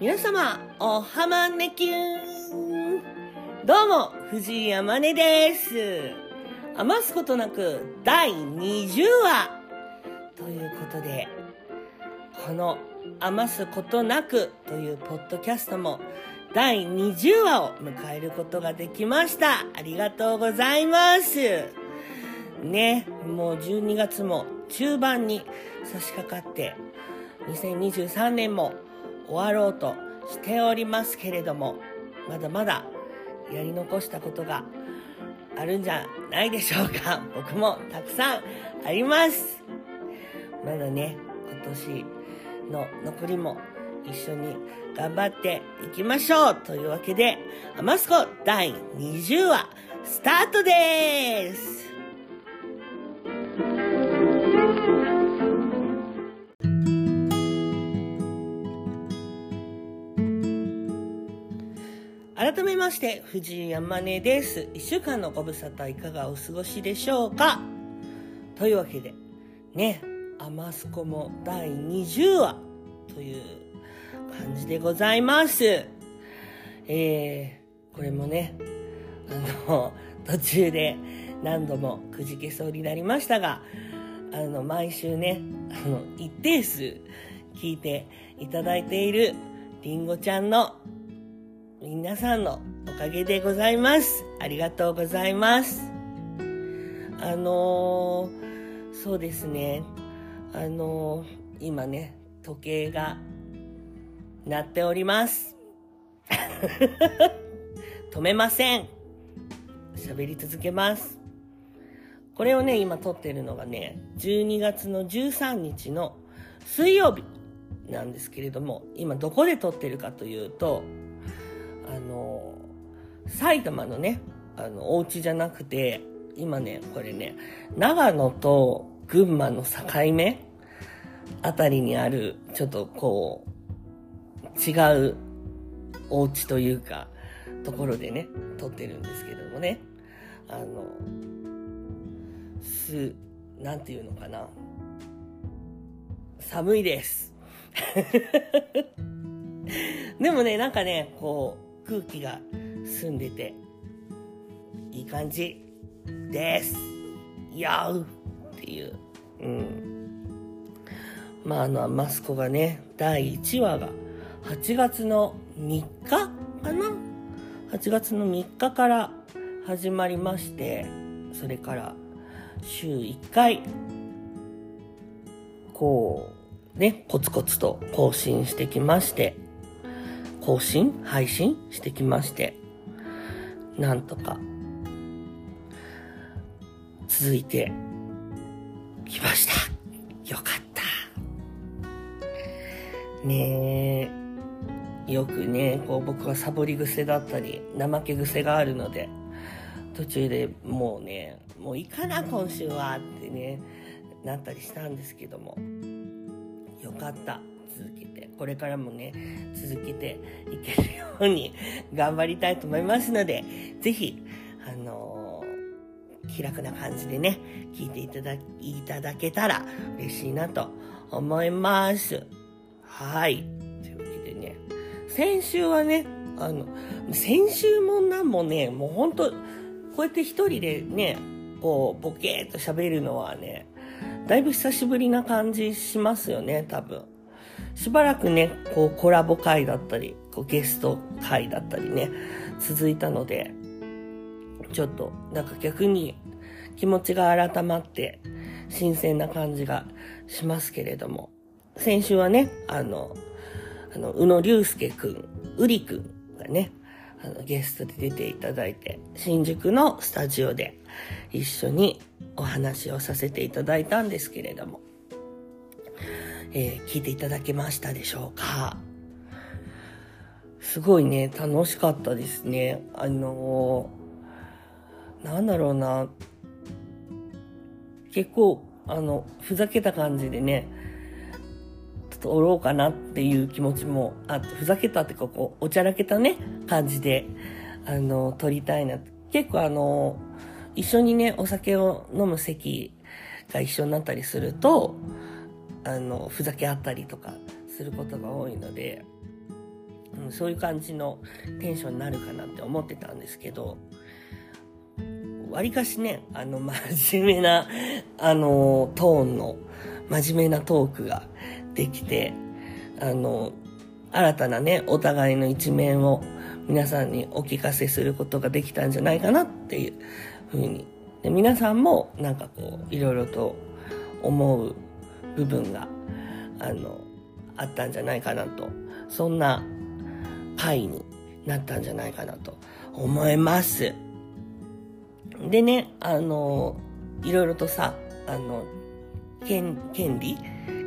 皆様、おはまねきゅん。どうも、藤井山根です。余すことなく第20話。ということで、この余すことなくというポッドキャストも第20話を迎えることができました。ありがとうございます。ね、もう12月も中盤に差し掛かって、2023年も終わろうとしておりますけれども、まだまだやり残したことがあるんじゃないでしょうか。僕もたくさんあります。まだね、今年の残りも一緒に頑張っていきましょうというわけで、アマスコ第20話スタートです改めまして、藤井山根です。一週間のご無沙汰いかがお過ごしでしょうか？というわけで、ね、アマスコも第20話という感じでございます。えー、これもね、あの、途中で何度もくじけそうになりましたが、あの、毎週ね、あの、一定数聞いていただいているりんごちゃんの皆さんのおかげでございます。ありがとうございます。あのー、そうですね。あのー、今ね、時計が鳴っております。止めません。喋り続けます。これをね、今撮ってるのがね、12月の13日の水曜日なんですけれども、今どこで撮ってるかというと、あの、埼玉のね、あの、お家じゃなくて、今ね、これね、長野と群馬の境目あたりにある、ちょっとこう、違うお家というか、ところでね、撮ってるんですけどもね、あの、す、なんていうのかな。寒いです。でもね、なんかね、こう、空気が澄んでて、いい感じです。やうっていう。うん。まあ、あの、マスコがね、第1話が8月の3日かな ?8 月の3日から始まりまして、それから週1回、こう、ね、コツコツと更新してきまして、更新配信してきまして、なんとか、続いてきました。よかった。ねえ、よくね、こう僕はサボり癖だったり、怠け癖があるので、途中でもうね、もういいかな今週はってね、なったりしたんですけども、よかった。続けて、これからもね、続けていけるように頑張りたいと思いますので、ぜひ、あのー、気楽な感じでね、聞いていただ、いただけたら嬉しいなと思います。はい。というわけでね、先週はね、あの、先週もなんもね、もう本当こうやって一人でね、こう、ボケーっと喋るのはね、だいぶ久しぶりな感じしますよね、多分。しばらくね、こうコラボ会だったり、こうゲスト会だったりね、続いたので、ちょっと、なんか逆に気持ちが改まって、新鮮な感じがしますけれども、先週はね、あの、あの、宇野隆介くん、うりくんがね、あの、ゲストで出ていただいて、新宿のスタジオで一緒にお話をさせていただいたんですけれども、えー、聞いていただけましたでしょうか？すごいね、楽しかったですね。あのー、なんだろうな。結構、あの、ふざけた感じでね、ちょっとおろうかなっていう気持ちもあって、ふざけたってか、こう、おちゃらけたね、感じで、あの、撮りたいな。結構あの、一緒にね、お酒を飲む席が一緒になったりすると、あの、ふざけ合ったりとかすることが多いので、うん、そういう感じのテンションになるかなって思ってたんですけど、わりかしね、あの、真面目な、あの、トーンの、真面目なトークができて、あの、新たなね、お互いの一面を皆さんにお聞かせすることができたんじゃないかなっていうふうに。で皆さんもなんかこう、いろいろと思う部分が、あの、あったんじゃないかなと。そんな回になったんじゃないかなと思います。でね、あの、いろいろとさ、あの、権、権利？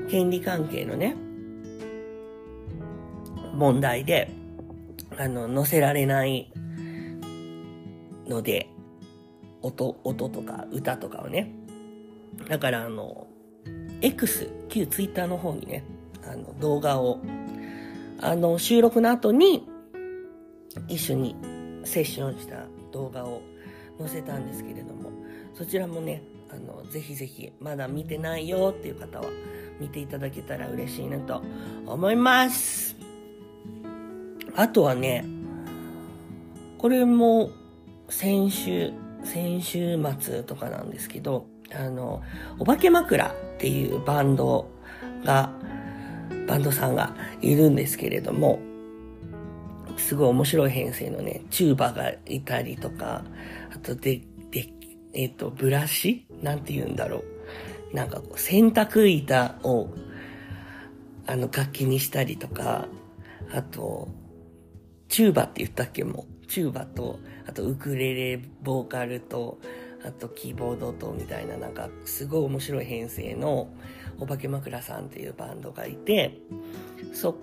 権利関係のね、問題で、あの、載せられないので、音、音とか歌とかをね。だからあの、X、旧 Twitter の方にね、あの、動画を、あの、収録の後に、一緒にセッションした動画を載せたんですけれども、そちらもね、あの、ぜひぜひ、まだ見てないよっていう方は、見ていただけたら嬉しいなと思います。あとはね、これも先週、先週末とかなんですけど、あの、お化け枕っていうバンドが、バンドさんがいるんですけれども、すごい面白い編成のね、チューバがいたりとか、あとで、で、えっ、ー、と、ブラシ？なんて言うんだろう。なんかこう、洗濯板を、あの、楽器にしたりとか、あと、チューバって言ったっけ？もう。チューバと、あとウクレレ、ボーカルと、あとキーボードとみたいななんかすごい面白い編成のお化け枕さんっていうバンドがいて、そ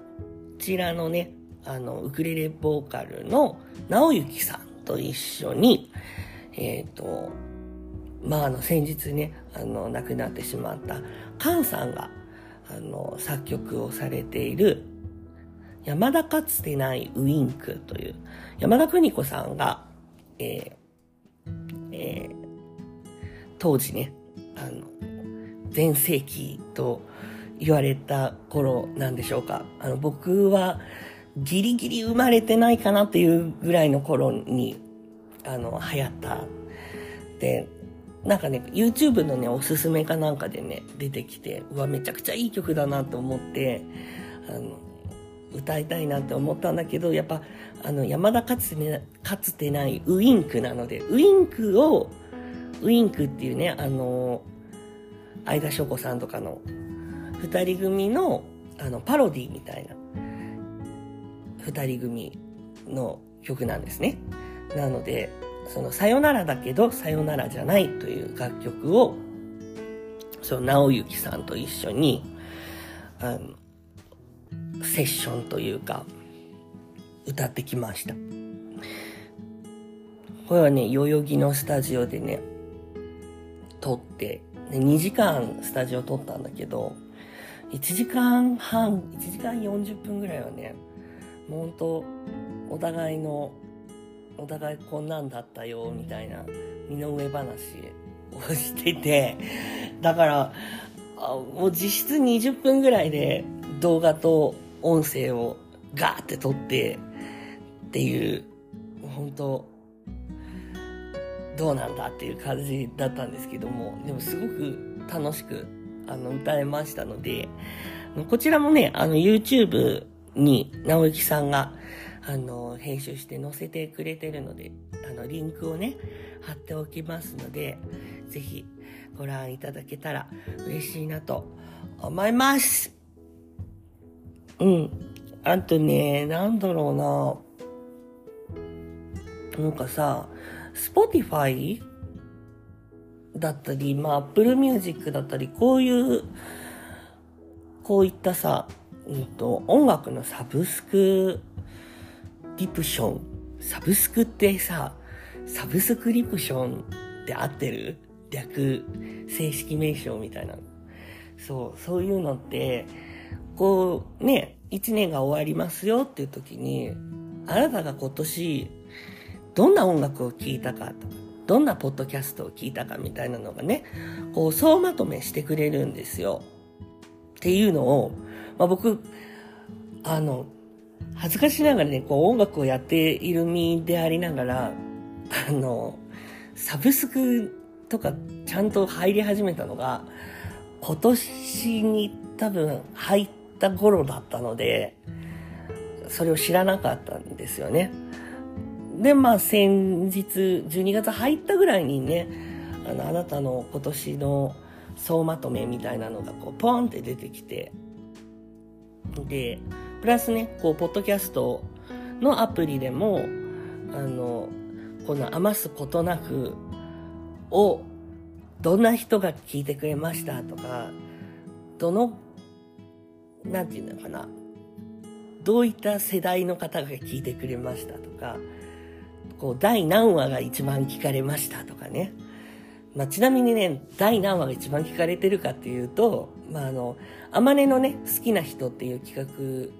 ちらのね、あの、ウクレレボーカルの直行さんと一緒に、えっ、ー、と、まあ、あの、先日ね、あの、亡くなってしまったカンさんが、あの、作曲をされている、山田かつてないウインクという、山田邦子さんが、えー、えー、当時ね、あの、前世紀と言われた頃なんでしょうか。あの、僕はギリギリ生まれてないかなっていうぐらいの頃に、あの、流行った。で、なんかね、YouTube のね、おすすめかなんかでね、出てきて、うわ、めちゃくちゃいい曲だなと思って、あの、歌いたいなって思ったんだけど、やっぱ、あの、山田かつて,、かつてないウインクなので、ウインクを、ウインクっていうね、あの、相田翔子さんとかの二人組の、あの、パロディみたいな、二人組の曲なんですね。なので、その、さよならだけど、さよならじゃないという楽曲を、その、直行さんと一緒に、あの、セッションというか、歌ってきました。これはね、代々木のスタジオでね、撮って、2時間スタジオ撮ったんだけど、1時間半、1時間40分ぐらいはね、もうほんと、お互いの、お互いこんなんだったよ、みたいな、身の上話をしてて、だから、もう実質20分ぐらいで動画と音声をガーって撮ってっていう、本当どうなんだっていう感じだったんですけども、でもすごく楽しく、あの、歌えましたので、こちらもね、あの、YouTube に直行さんが、あの、編集して載せてくれてるので、あの、リンクをね、貼っておきますので、ぜひご覧いただけたら嬉しいなと思います。うん。あとね、なんだろうな。なんかさ、Spotify だったり、まあ、Apple Music だったり、こういう、こういったさ、うんと、音楽のサブスクリプション。サブスクってさ、サブスクリプションって合ってる？略、正式名称みたいな。そう、そういうのって、こうね、一年が終わりますよっていう時に、あなたが今年、どんな音楽を聴いたかとか、どんなポッドキャストを聞いたかみたいなのがね、こう、総まとめしてくれるんですよ。っていうのを、まあ、僕、あの、恥ずかしながらね、こう音楽をやっている身でありながら、あの、サブスクとかちゃんと入り始めたのが、今年に多分入った頃だったので、それを知らなかったんですよね。で、まあ先日、12月入ったぐらいにね、あの、あなたの今年の総まとめみたいなのがこう、ポンって出てきて、で、プラスね、こう、ポッドキャストのアプリでも、あの、この余すことなくを、どんな人が聞いてくれましたとか、どの、なんていうのかな、どういった世代の方が聞いてくれましたとか、こう、第何話が一番聞かれましたとかね。まあ、ちなみにね、第何話が一番聞かれてるかっていうと、まあ、あの、あまねのね、好きな人っていう企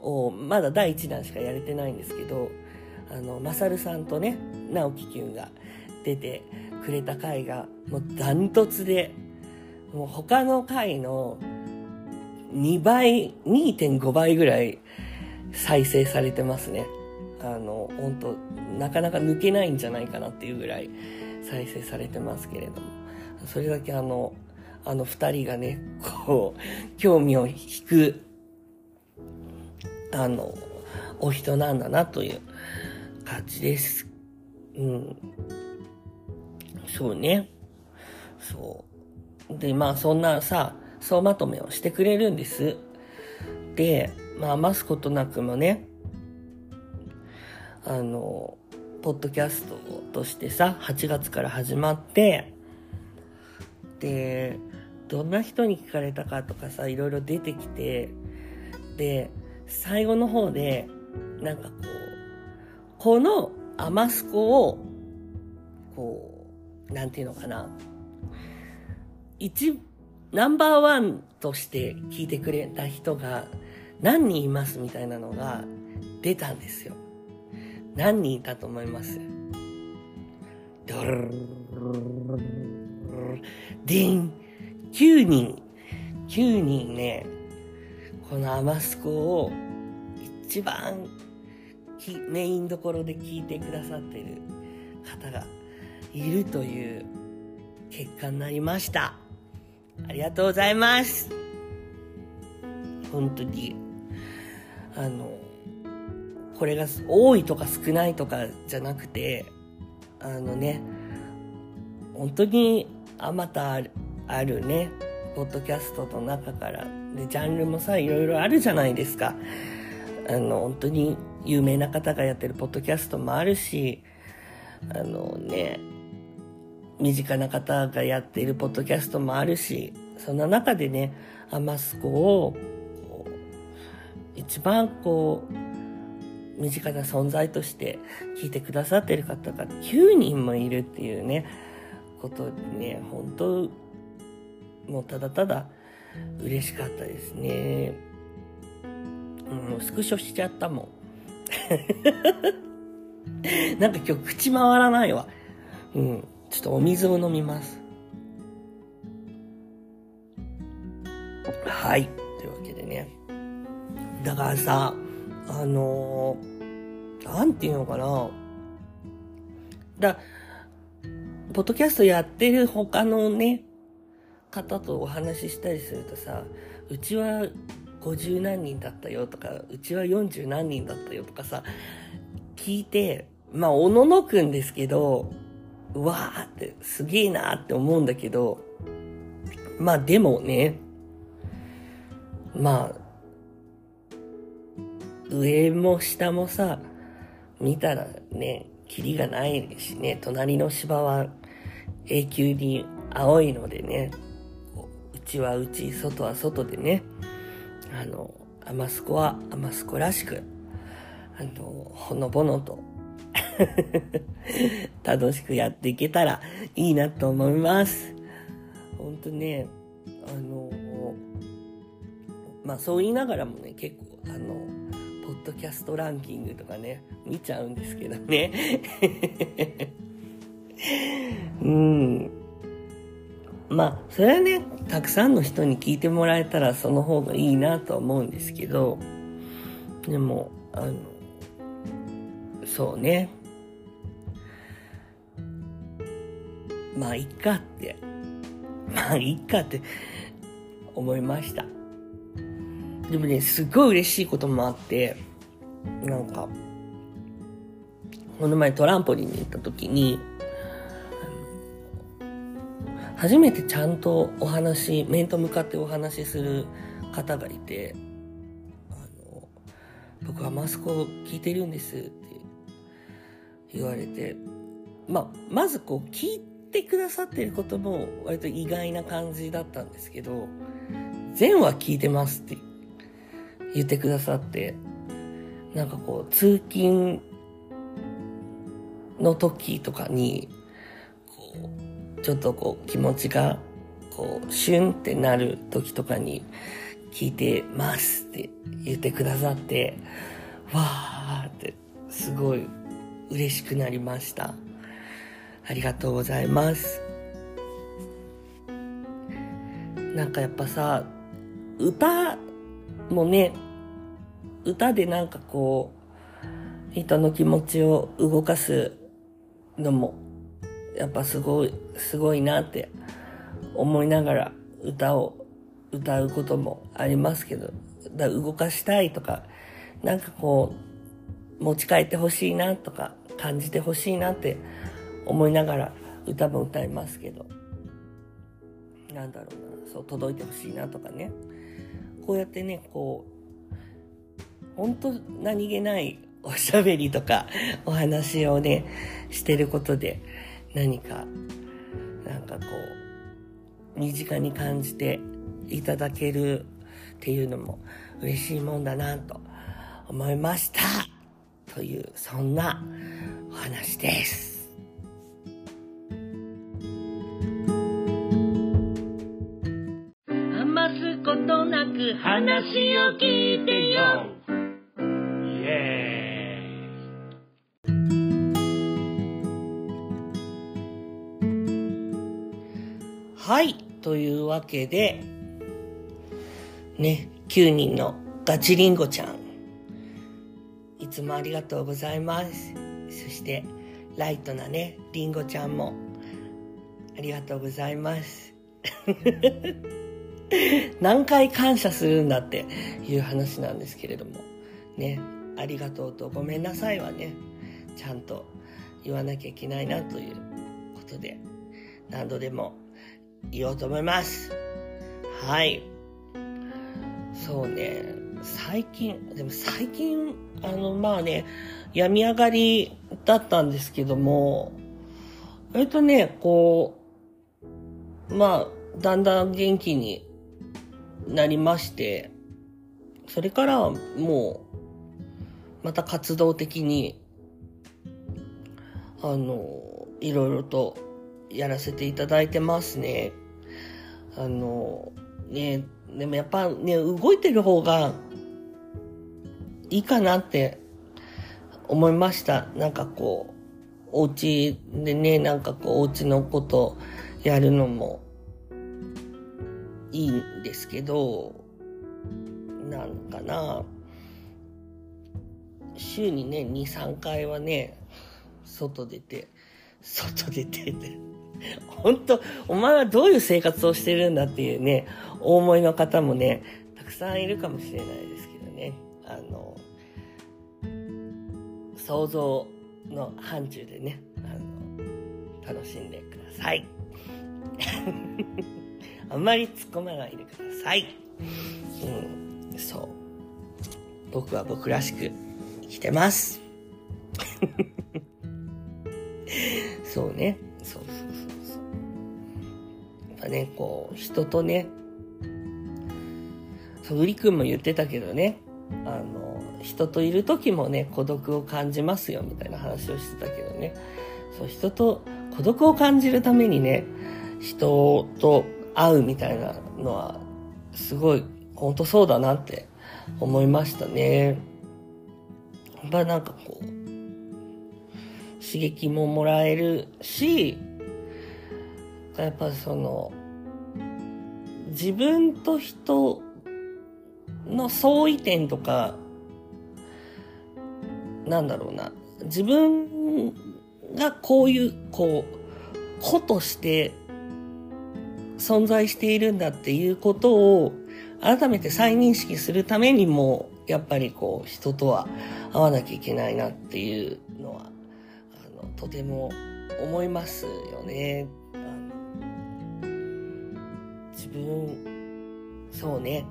画を、まだ第1弾しかやれてないんですけど、あの、まさるさんとね、直樹きゅんが出てくれた回が、もうダントツで、もう他の回の2倍、2.5倍ぐらい再生されてますね。あの、本当なかなか抜けないんじゃないかなっていうぐらい再生されてますけれども、それだけあの、あの二人がね、こう、興味を引く、あの、お人なんだなという感じです。うん。そうね。そう。で、まあそんなさ、総まとめをしてくれるんです。で、まあ余すことなくもね、あの、ポッドキャストとしてさ、8月から始まって、で、どんな人に聞かれたかとかさ、いろいろ出てきて、で、最後の方で、なんかこう、このアマスコを、こう、なんていうのかな、一、ナンバーワンとして聞いてくれた人が何人いますみたいなのが出たんですよ。何人いたと思います？ドルディン !9 人 !9 人ね、このアマスコを一番メインどころで聞いてくださってる方がいるという結果になりました。ありがとうございます。本当に、あの、これが多いとか少ないとかじゃなくて、あのね、本当にあまたあるね、ポッドキャストの中から、で、ジャンルもさ、いろいろあるじゃないですか。あの、本当に有名な方がやってるポッドキャストもあるし、あのね、身近な方がやっているポッドキャストもあるし、そんな中でね、アマスコを、一番こう、身近な存在として聞いてくださってる方が9人もいるっていうね、ことにね、本当もうただただ嬉しかったですね。もうスクショしちゃったもん。なんか今日口回らないわ。うん。ちょっとお水を飲みます。はい。というわけでね。だからさ、あのーなんていうのかな。だ、ポッドキャストやってる他のね、方とお話ししたりするとさ、うちは50何人だったよとか、うちは40何人だったよとかさ、聞いて、まあ、おののくんですけど、うわーってすげえなーって思うんだけど、まあでもね、まあ、上も下もさ、見たらね、キリがないしね、隣の芝は永久に青いのでね、うちはうち、外は外でね、あの、アマスコはアマスコらしく、あの、ほのぼのと 楽しくやっていけたらいいなと思います。ほんとね、あの、まあそう言いながらもね、結構、あの、ポッドキャストランキングとかね、見ちゃうんですけどね。うん。まあ、それはね、たくさんの人に聞いてもらえたらその方がいいなと思うんですけど、でも、あの、そうね。まあ、いっかって、まあ、いっかって思いました。でもね、すっごい嬉しいこともあって、なんか、この前トランポリンに行った時に、初めてちゃんとお話、面と向かってお話しする方がいて、あの、僕はマスコを聞いてるんですって言われて、まあ、まずこう聞いてくださってることも割と意外な感じだったんですけど、全話聞いてますって言ってくださって、なんかこう、通勤の時とかに、こう、ちょっとこう気持ちが、こう、シュンってなる時とかに、聞いてますって言ってくださって、わーって、すごい嬉しくなりました。ありがとうございます。なんかやっぱさ、歌もね、歌でなんかこう、人の気持ちを動かすのも、やっぱすごい、すごいなって思いながら歌を歌うこともありますけど、だ動かしたいとか、なんかこう、持ち帰ってほしいなとか、感じてほしいなって思いながら歌も歌いますけど、なんだろうな、そう届いてほしいなとかね。こうやってね、こう、本当何気ないおしゃべりとか お話をね、してることで何か、なんかこう、身近に感じていただけるっていうのも嬉しいもんだなと思いました。という、そんなお話です。話を聞いてよ。イエはい。というわけで、ね、9人のガチリンゴちゃん。いつもありがとうございます。そして、ライトなね、リンゴちゃんも、ありがとうございます。何回感謝するんだっていう話なんですけれども、ね、ありがとうとごめんなさいはね、ちゃんと言わなきゃいけないなということで、何度でも言おうと思います。はい。そうね、最近、でも最近、あの、まあね、病み上がりだったんですけども、えっとね、こう、まあ、だんだん元気になりまして、それからもう、また活動的に、あの、いろいろとやらせていただいてますね。あの、ね、でもやっぱね、動いてる方がいいかなって思いました。なんかこう、お家でね、なんかこう、お家のことやるのもいいんですけど、なんかな、週にね、2、3回はね、外出て、外出てって、本当お前はどういう生活をしてるんだっていうね、お思いの方もね、たくさんいるかもしれないですけどね。あの、想像の範疇でね、あの、楽しんでください。あんまり突っ込まないでください。うん、そう。僕は僕らしく生きてます。そうね。そうそうそうそう。やっぱね、こう、人とね、そう、うりくんも言ってたけどね、あの、人といる時もね、孤独を感じますよ、みたいな話をしてたけどね。そう、人と孤独を感じるためにね、人と会うみたいなのは、すごい、本当そうだなって思いましたね。やっぱなんかこう、刺激ももらえるし、やっぱその、自分と人の相違点とかなんだろうな、自分がこういう、こう、子として存在しているんだっていうことを改めて再認識するためにも、やっぱりこう、人とは会わなきゃいけないなっていうのは、あの、とても思いますよね。自分、そうね。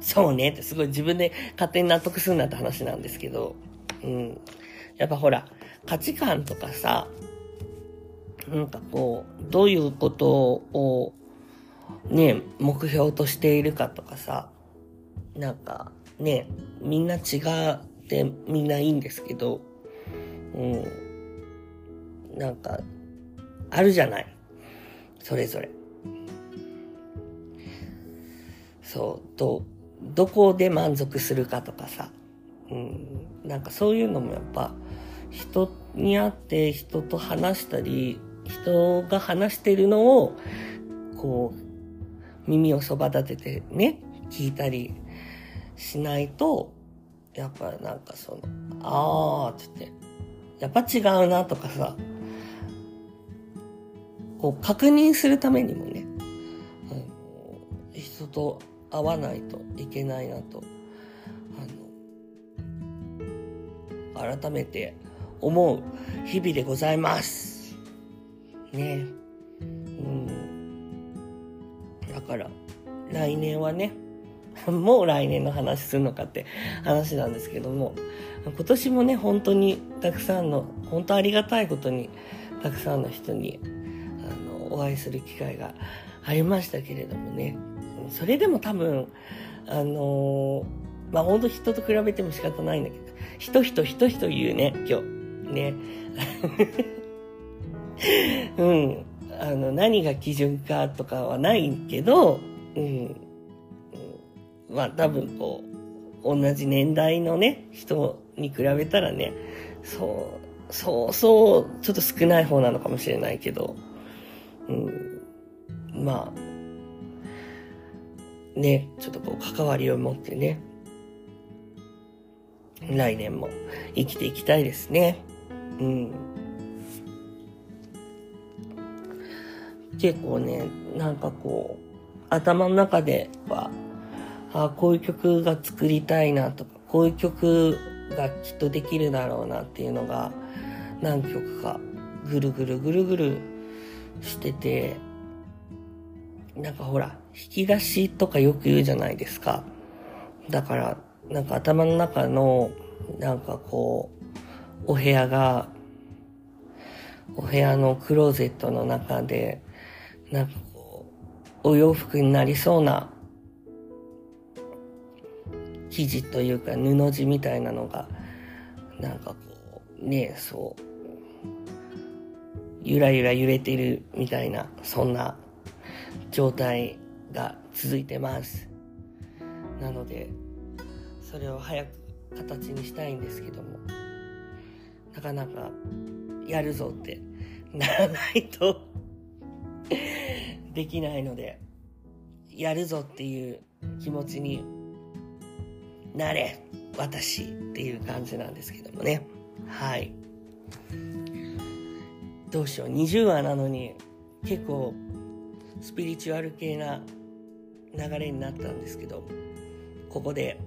そうねってすごい自分で勝手に納得するなって話なんですけど、うん。やっぱほら、価値観とかさ、なんかこう、どういうことをね、目標としているかとかさ、なんかね、みんな違ってみんないいんですけど、うん。なんか、あるじゃない。それぞれ。そう、と、どこで満足するかとかさ、うん。なんかそういうのもやっぱ、人に会って人と話したり、人が話してるのを、こう、耳をそば立ててね、聞いたりしないと、やっぱなんかその、あーって言って、やっぱ違うなとかさ、こう確認するためにもね、うん、人と会わないといけないなと、あの、改めて思う日々でございます。ねえ。だから来年はね もう来年の話するのかって話なんですけども今年もね本当にたくさんの本当ありがたいことにたくさんの人にあのお会いする機会がありましたけれどもね。それでも多分あのまあ本当人と比べても仕方ないんだけど人人人人言うね今日。ね。うん。あの、何が基準かとかはないけど、うん。まあ多分こう、同じ年代のね、人に比べたらね、そう、そうそう、ちょっと少ない方なのかもしれないけど、うん。まあ、ね、ちょっとこう関わりを持ってね、来年も生きていきたいですね。うん。結構ね、なんかこう、頭の中では、あこういう曲が作りたいなとか、こういう曲がきっとできるだろうなっていうのが何曲かぐるぐるぐるぐるしてて、なんかほら、引き出しとかよく言うじゃないですか。だから、なんか頭の中の、なんかこう、お部屋が、お部屋のクローゼットの中で、なんかこう、お洋服になりそうな生地というか布地みたいなのが、なんかこう、ねそう、ゆらゆら揺れてるみたいな、そんな状態が続いてます。なので、それを早く形にしたいんですけども、なかなかやるぞってならないとできないので、やるぞっていう気持ちになれ、私っていう感じなんですけどもね。はい。どうしよう、20話なのに結構スピリチュアル系な流れになったんですけど、ここで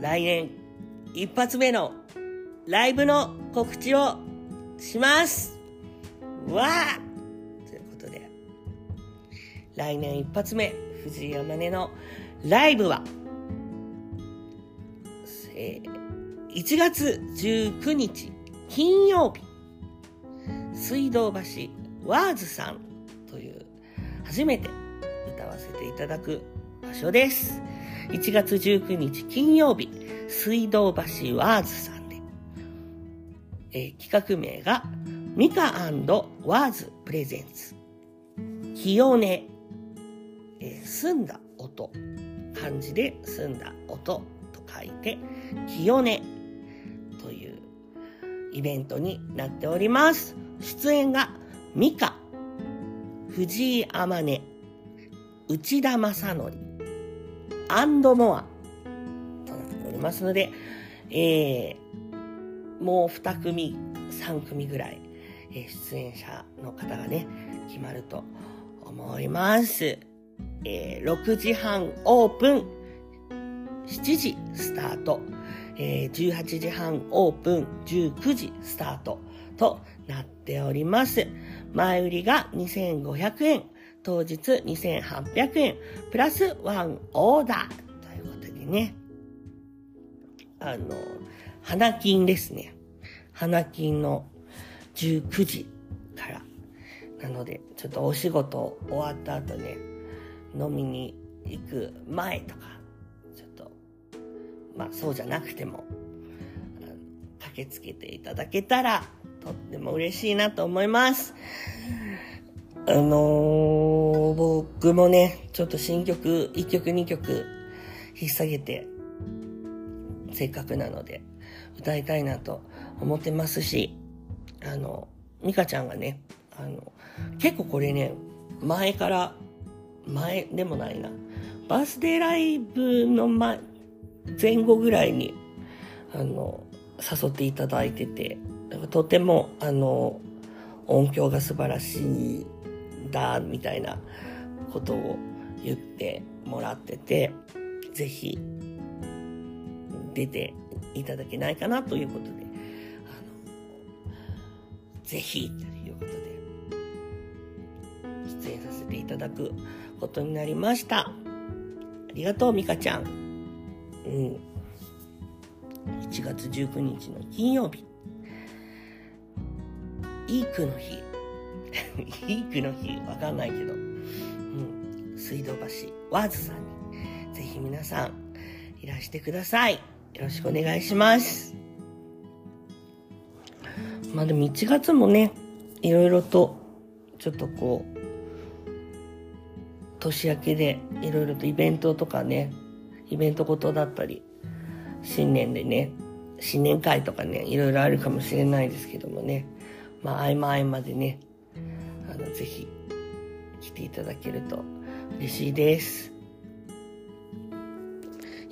来年一発目のライブの告知をしますわあ来年一発目、藤井山根のライブは、えー、1月19日金曜日、水道橋ワーズさんという初めて歌わせていただく場所です。1月19日金曜日、水道橋ワーズさんで、えー、企画名がミカワーズプレゼンツ、清音えー、澄んだ音。漢字で澄んだ音と書いて、清音というイベントになっております。出演が、ミカ、藤井天音、内田正則、アンドモアとなっておりますので、えー、もう2組、3組ぐらい、え出演者の方がね、決まると思います。えー6時半オープン、7時スタート、えー18時半オープン、19時スタート。となっております。前売りが2500円、当日2800円、プラスワンオーダー。ということでね、あの、花金ですね。花金の19時から。なので、ちょっとお仕事終わった後ね、飲みに行く前とか、ちょっと、まあそうじゃなくても、駆けつけていただけたら、とっても嬉しいなと思います。あのー僕もね、ちょっと新曲、1曲2曲、引っ提げて、せっかくなので、歌いたいなと思ってますし、あの、ミカちゃんがね、あの、結構これね、前から、前でもないな、バースデーライブの前、前後ぐらいに、あの、誘っていただいてて、とても、あの、音響が素晴らしいんだ、みたいなことを言ってもらってて、ぜひ、出ていただけないかなということで、あの、ぜひ、ということで、出演させていただくことになりました。ありがとう、ミカちゃん。うん。1月19日の金曜日。いい句の日。いい句の日、わかんないけど。うん。水道橋、ワーズさんに、ぜひ皆さん、いらしてください。よろしくお願いします。まあでも1月もね、いろいろと、ちょっとこう、年明けでいろいろとイベントとかね、イベントごとだったり、新年でね、新年会とかね、いろいろあるかもしれないですけどもね、まあ合間合間でね、あの、ぜひ来ていただけると嬉しいです。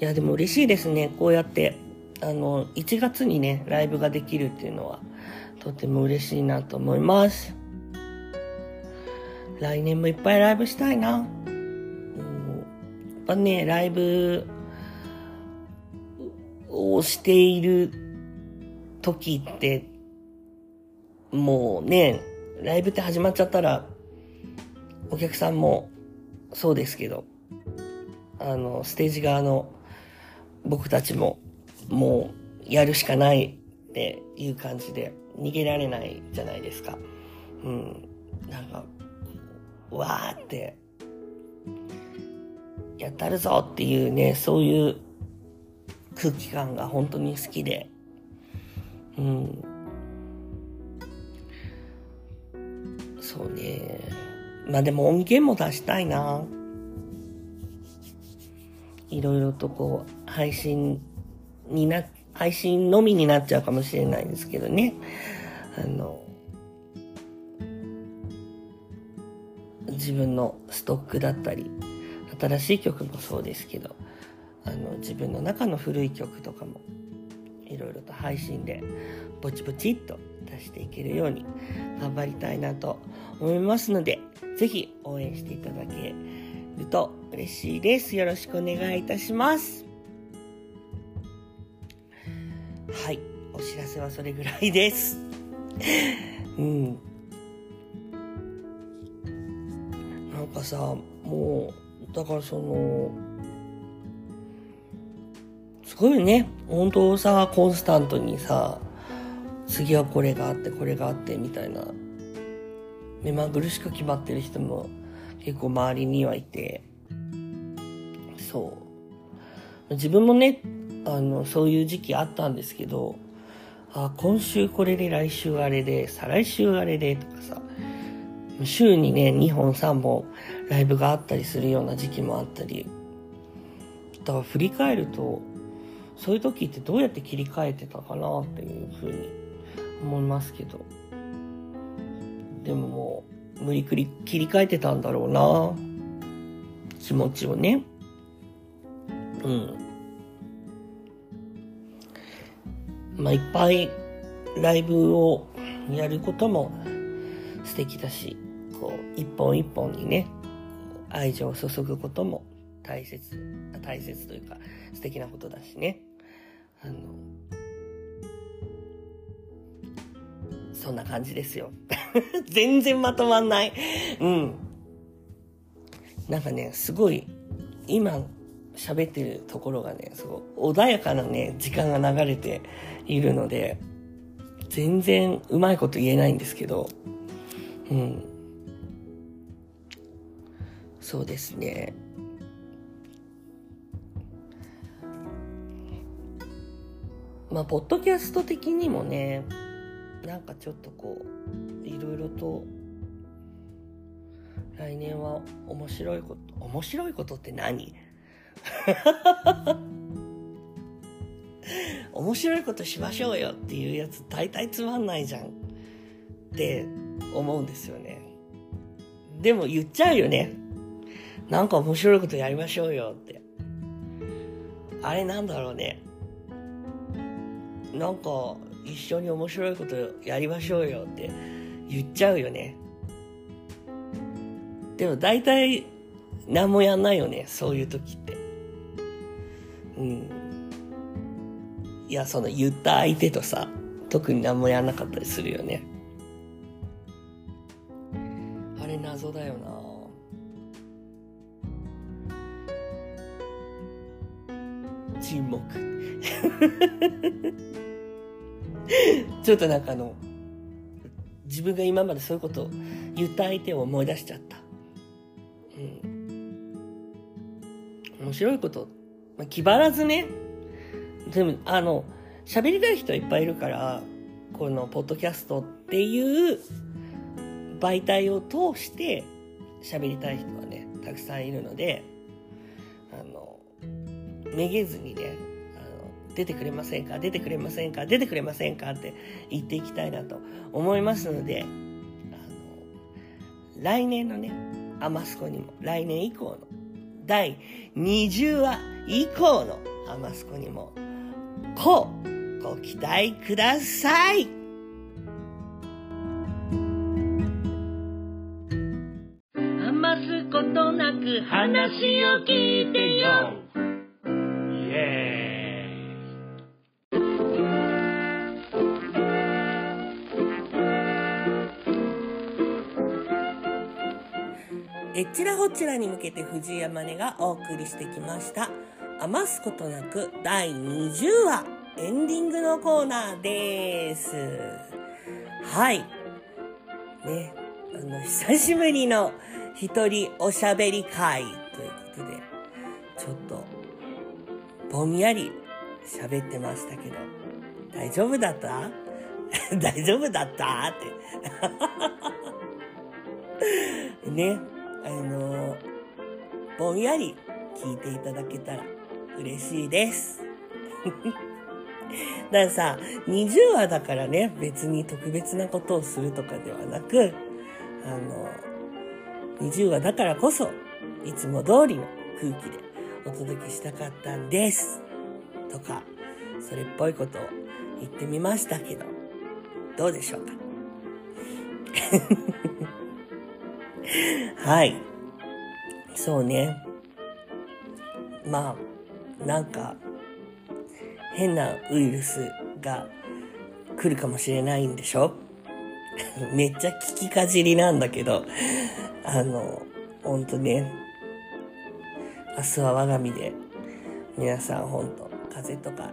いや、でも嬉しいですね。こうやって、あの、1月にね、ライブができるっていうのは、とても嬉しいなと思います。来年もいっぱいライブしたいな。うん、やっぱね、ライブをしている時って、もうね、ライブって始まっちゃったら、お客さんもそうですけど、あの、ステージ側の僕たちも、もう、やるしかないっていう感じで、逃げられないじゃないですか。うん。なんか、わーって、やったるぞっていうね、そういう空気感が本当に好きで、うん。そうね。まあでも音源も出したいな。いろいろとこう、配信にな、配信のみになっちゃうかもしれないですけどね。あの、自分のストックだったり、新しい曲もそうですけど、あの、自分の中の古い曲とかも、いろいろと配信で、ぼちぼちっと出していけるように頑張りたいなと思いますので、ぜひ応援していただけると嬉しいです。よろしくお願いいたします。はい。お知らせはそれぐらいです。うん。なんかさ、もう、だからその、すごいね。本当さ、コンスタントにさ、次はこれがあって、これがあって、みたいな、目まぐるしく決まってる人も結構周りにはいて、そう。自分もね、あの、そういう時期あったんですけど、あ、今週これで、来週あれで、再来週あれで、とかさ、週にね、2本3本ライブがあったりするような時期もあったり、だから振り返ると、そういう時ってどうやって切り替えてたかなっていうふうに思いますけど。でももう、無理くり切り替えてたんだろうな気持ちをね。うん。まあ、いっぱいライブをやることも素敵だし、一本一本にね、愛情を注ぐことも大切、大切というか素敵なことだしね。あの、そんな感じですよ。全然まとまんない。うん。なんかね、すごい、今、喋ってるところがね、すごい穏やかなね、時間が流れているので、全然うまいこと言えないんですけど、うん。そうですね。まあ、ポッドキャスト的にもね、なんかちょっとこう、いろいろと、来年は面白いこと、面白いことって何？面白いことしましょうよっていうやつ大体つまんないじゃんって思うんですよね。でも言っちゃうよね。なんか面白いことやりましょうよって。あれなんだろうね。なんか一緒に面白いことやりましょうよって言っちゃうよね。でも大体何もやんないよね、そういう時って。うん。いや、その言った相手とさ、特に何もやんなかったりするよね。ちょっとなんかあの、自分が今までそういうことを言った相手を思い出しちゃった。うん。面白いこと、まあ、気張らずね、でも、あの、喋りたい人いっぱいいるから、このポッドキャストっていう媒体を通して喋りたい人はね、たくさんいるので、あの、めげずにね、出てくれませんか？出てくれませんか？出てくれませんか？って言っていきたいなと思いますので、あの、来年のね、アマスコにも、来年以降の、第20話以降のアマスコにも、こう、ご期待ください。余すことなく話を聞いてよ。ちらほちらに向けて藤山根がお送りしてきました。余すことなく第20話エンディングのコーナーです。はい。ね、あの、久しぶりの一人おしゃべり会ということで、ちょっと、ぼんやり喋ってましたけど、大丈夫だった？大丈夫だった？って。ね、あの、ぼんやり聞いていただけたら嬉しいです。だからさ、20話だからね、別に特別なことをするとかではなく、あの、20話だからこそ、いつも通りの空気でお届けしたかったんです。とか、それっぽいことを言ってみましたけど、どうでしょうか？はい。そうね。まあ、なんか変なウイルスが来るかもしれないんでしょ？めっちゃ聞きかじりなんだけど、あの、ほんとね、明日は我が身で、皆さんほんと、風邪とか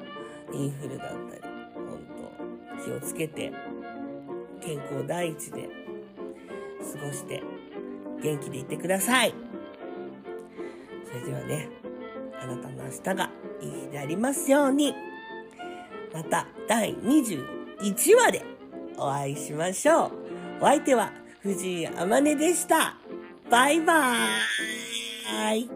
インフルだったり、ほんと気をつけて、健康第一で過ごして元気でいてください。それではね、あなたの明日がいい日でありますように。また第21話でお会いしましょう。お相手は藤井あまねでした。バイバーイ。